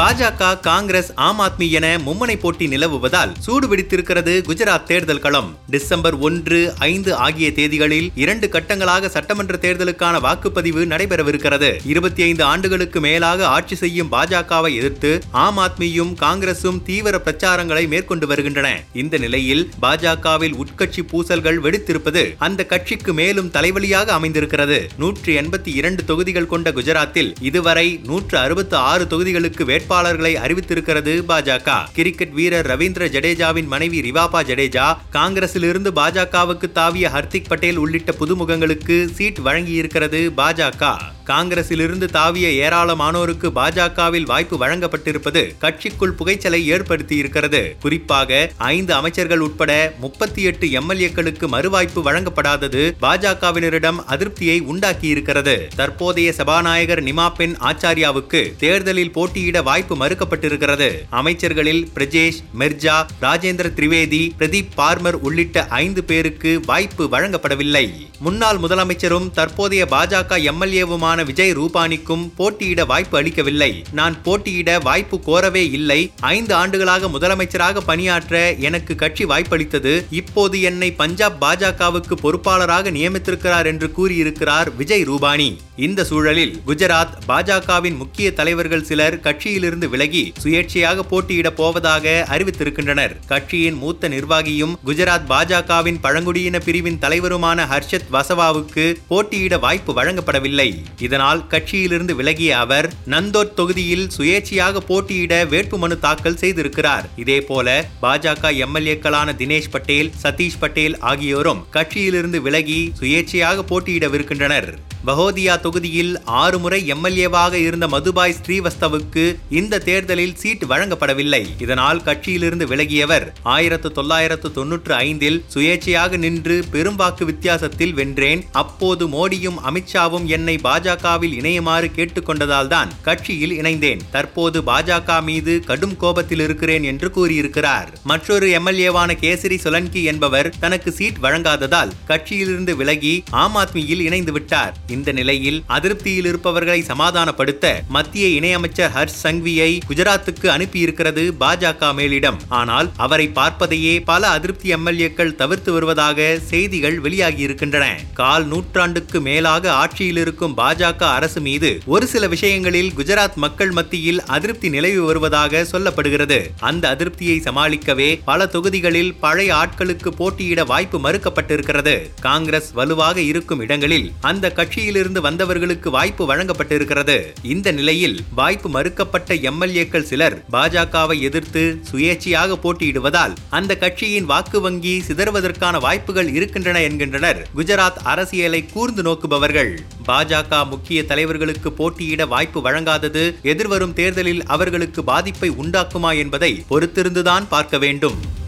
பாஜக காங்கிரஸ் ஆம் ஆத்மி என மும்மனை போட்டி நிலவுவதால் சூடு பிடித்திருக்கிறது குஜராத் தேர்தல் களம். டிசம்பர் ஒன்று ஐந்து ஆகிய தேதிகளில் இரண்டு கட்டங்களாக சட்டமன்ற தேர்தலுக்கான வாக்குப்பதிவு நடைபெறவிருக்கிறது. இருபத்தி ஐந்து ஆண்டுகளுக்கு மேலாக ஆட்சி செய்யும் பாஜகவை எதிர்த்து ஆம் ஆத்மியும் காங்கிரசும் தீவிர பிரச்சாரங்களை மேற்கொண்டு வருகின்றன. இந்த நிலையில் பாஜகவில் உட்கட்சி பூசல்கள் வெடித்திருப்பது அந்த கட்சிக்கு மேலும் தலைவலியாக அமைந்திருக்கிறது. நூற்றி எண்பத்தி இரண்டு தொகுதிகள் கொண்ட குஜராத்தில் இதுவரை நூற்று அறுபத்தி ஆறு தொகுதிகளுக்கு வேட்பாளர்களை அறிவித்திருக்கிறது பாஜக. கிரிக்கெட் வீரர் ரவீந்திர ஜடேஜாவின் மனைவி ரிவாபா ஜடேஜா காங்கிரசிலிருந்து பாஜகவுக்கு தாவிய ஹர்திக் பட்டேல் உள்ளிட்ட புதுமுகங்களுக்கு சீட் வழங்கியிருக்கிறது பாஜக. காங்கிரசிலிருந்து தாவிய ஏராளமானோருக்கு பாஜகவில் வாய்ப்பு வழங்கப்பட்டிருப்பது கட்சிக்குள் புகைச்சலை ஏற்படுத்தியிருக்கிறது. குறிப்பாக ஐந்து அமைச்சர்கள் உட்பட முப்பத்தி எட்டு எம்எல்ஏக்களுக்கு மறுவாய்ப்பு வழங்கப்படாதது பாஜகவினரிடம் அதிருப்தியை உண்டாக்கியிருக்கிறது. தற்போதைய சபாநாயகர் நிமாபென் ஆச்சாரியாவுக்கு தேர்தலில் போட்டியிட வாய்ப்பு மறுக்கப்பட்டிருக்கிறது. அமைச்சர்களில் பிரஜேஷ் மிர்ஜா ராஜேந்திர திரிவேதி பிரதீப் பார்மர் உள்ளிட்ட ஐந்து பேருக்கு வாய்ப்பு வழங்கப்படவில்லை. முன்னாள் முதலமைச்சரும் தற்போதைய பாஜக எம்எல்ஏவுமான விஜய் ரூபானிக்கும் போட்டியிட வாய்ப்பு அளிக்கவில்லை. நான் போட்டியிட வாய்ப்பு கோரவே இல்லை. ஐந்து ஆண்டுகளாக முதலமைச்சராக பணியாற்ற எனக்கு கட்சி வாய்ப்பளித்தது. இப்போது என்னை பஞ்சாப் பாஜகவுக்கு பொறுப்பாளராக நியமித்திருக்கிறார் என்று கூறியிருக்கிறார் விஜய் ரூபானி. இந்த சூழலில் குஜராத் பாஜகவின் முக்கிய தலைவர்கள் சிலர் கட்சியிலிருந்து விலகி சுயேட்சையாக போட்டியிடப் போவதாக அறிவித்திருக்கின்றனர். கட்சியின் மூத்த நிர்வாகியும் குஜராத் பாஜகவின் பழங்குடியின பிரிவின் தலைவருமான ஹர்ஷத் வசவாவுக்கு போட்டியிட வாய்ப்பு வழங்கப்படவில்லை. இதனால் கட்சியிலிருந்து விலகிய அவர் நந்தோட் தொகுதியில் சுயேட்சையாக போட்டியிட வேட்புமனு தாக்கல் செய்திருக்கிறார். இதேபோல பாஜக எம்எல்ஏக்களான தினேஷ் பட்டேல் சதீஷ் பட்டேல் ஆகியோரும் கட்சியிலிருந்து விலகி சுயேட்சையாக போட்டியிடவிருக்கின்றனர். பகோதியா தொகுதியில் ஆறு முறை எம்எல்ஏவாக இருந்த மதுபாய் ஸ்ரீவஸ்தவுக்கு இந்த தேர்தலில் சீட் வழங்கப்படவில்லை. இதனால் கட்சியிலிருந்து விலகியவர் ஆயிரத்து தொள்ளாயிரத்து தொன்னூற்று ஐந்தில் சுயேட்சையாக நின்று பெரும்பாக்கு வித்தியாசத்தில் வென்றேன். அப்போது மோடியும் அமித்ஷாவும் என்னை பாஜகவில் இணையுமாறு கேட்டுக்கொண்டதால் தான் கட்சியில் இணைந்தேன். தற்போது பாஜக மீது கடும் கோபத்தில் இருக்கிறேன் என்று கூறியிருக்கிறார். மற்றொரு எம்எல்ஏவான கேசரி சொலன்கி என்பவர் தனக்கு சீட் வழங்காததால் கட்சியிலிருந்து விலகி ஆம் ஆத்மியில் இணைந்து விட்டார் இந்த நிலையில் அதிருப்தியில் இருப்பவர்களை சமாதானப்படுத்த மத்திய இணையமைச்சர் ஹர்ஷ் சங்வியை குஜராத்துக்கு அனுப்பியிருக்கிறது பாஜக மேலிடம். ஆனால் அவரை பார்ப்பதையே பல அதிருப்தி எம்எல்ஏக்கள் தவிர்த்து வருவதாக செய்திகள் வெளியாகியிருக்கின்றன. கால் நூற்றாண்டுக்கு மேலாக ஆட்சியில் இருக்கும் பாஜக அரசு மீது ஒரு சில விஷயங்களில் குஜராத் மக்கள் மத்தியில் அதிருப்தி நிலவி வருவதாக சொல்லப்படுகிறது. அந்த அதிருப்தியை சமாளிக்கவே பல தொகுதிகளில் பழைய ஆட்களுக்கு போட்டியிட வாய்ப்பு மறுக்கப்பட்டிருக்கிறது. காங்கிரஸ் வலுவாக இருக்கும் இடங்களில் அந்த கட்சியிலிருந்து வந்த வந்தவர்களுக்கு வாய்ப்பு வழங்கப்பட்டிருக்கிறது. இந்த நிலையில் வாய்ப்பு மறுக்கப்பட்ட எம்எல்ஏக்கள் சிலர் பாஜகவை எதிர்த்து சுயேட்சையாக போட்டியிடுவதால் அந்த கட்சியின் வாக்கு வங்கி சிதறுவதற்கான வாய்ப்புகள் இருக்கின்றன என்கின்றனர். குஜராத் அரசியலை கூர்ந்து நோக்குபவர்கள். பாஜக முக்கிய தலைவர்களுக்கு போட்டியிட வாய்ப்பு வழங்காதது எதிர்வரும் தேர்தலில் அவர்களுக்கு பாதிப்பை உண்டாக்குமா என்பதை பொறுத்திருந்துதான் பார்க்க வேண்டும்.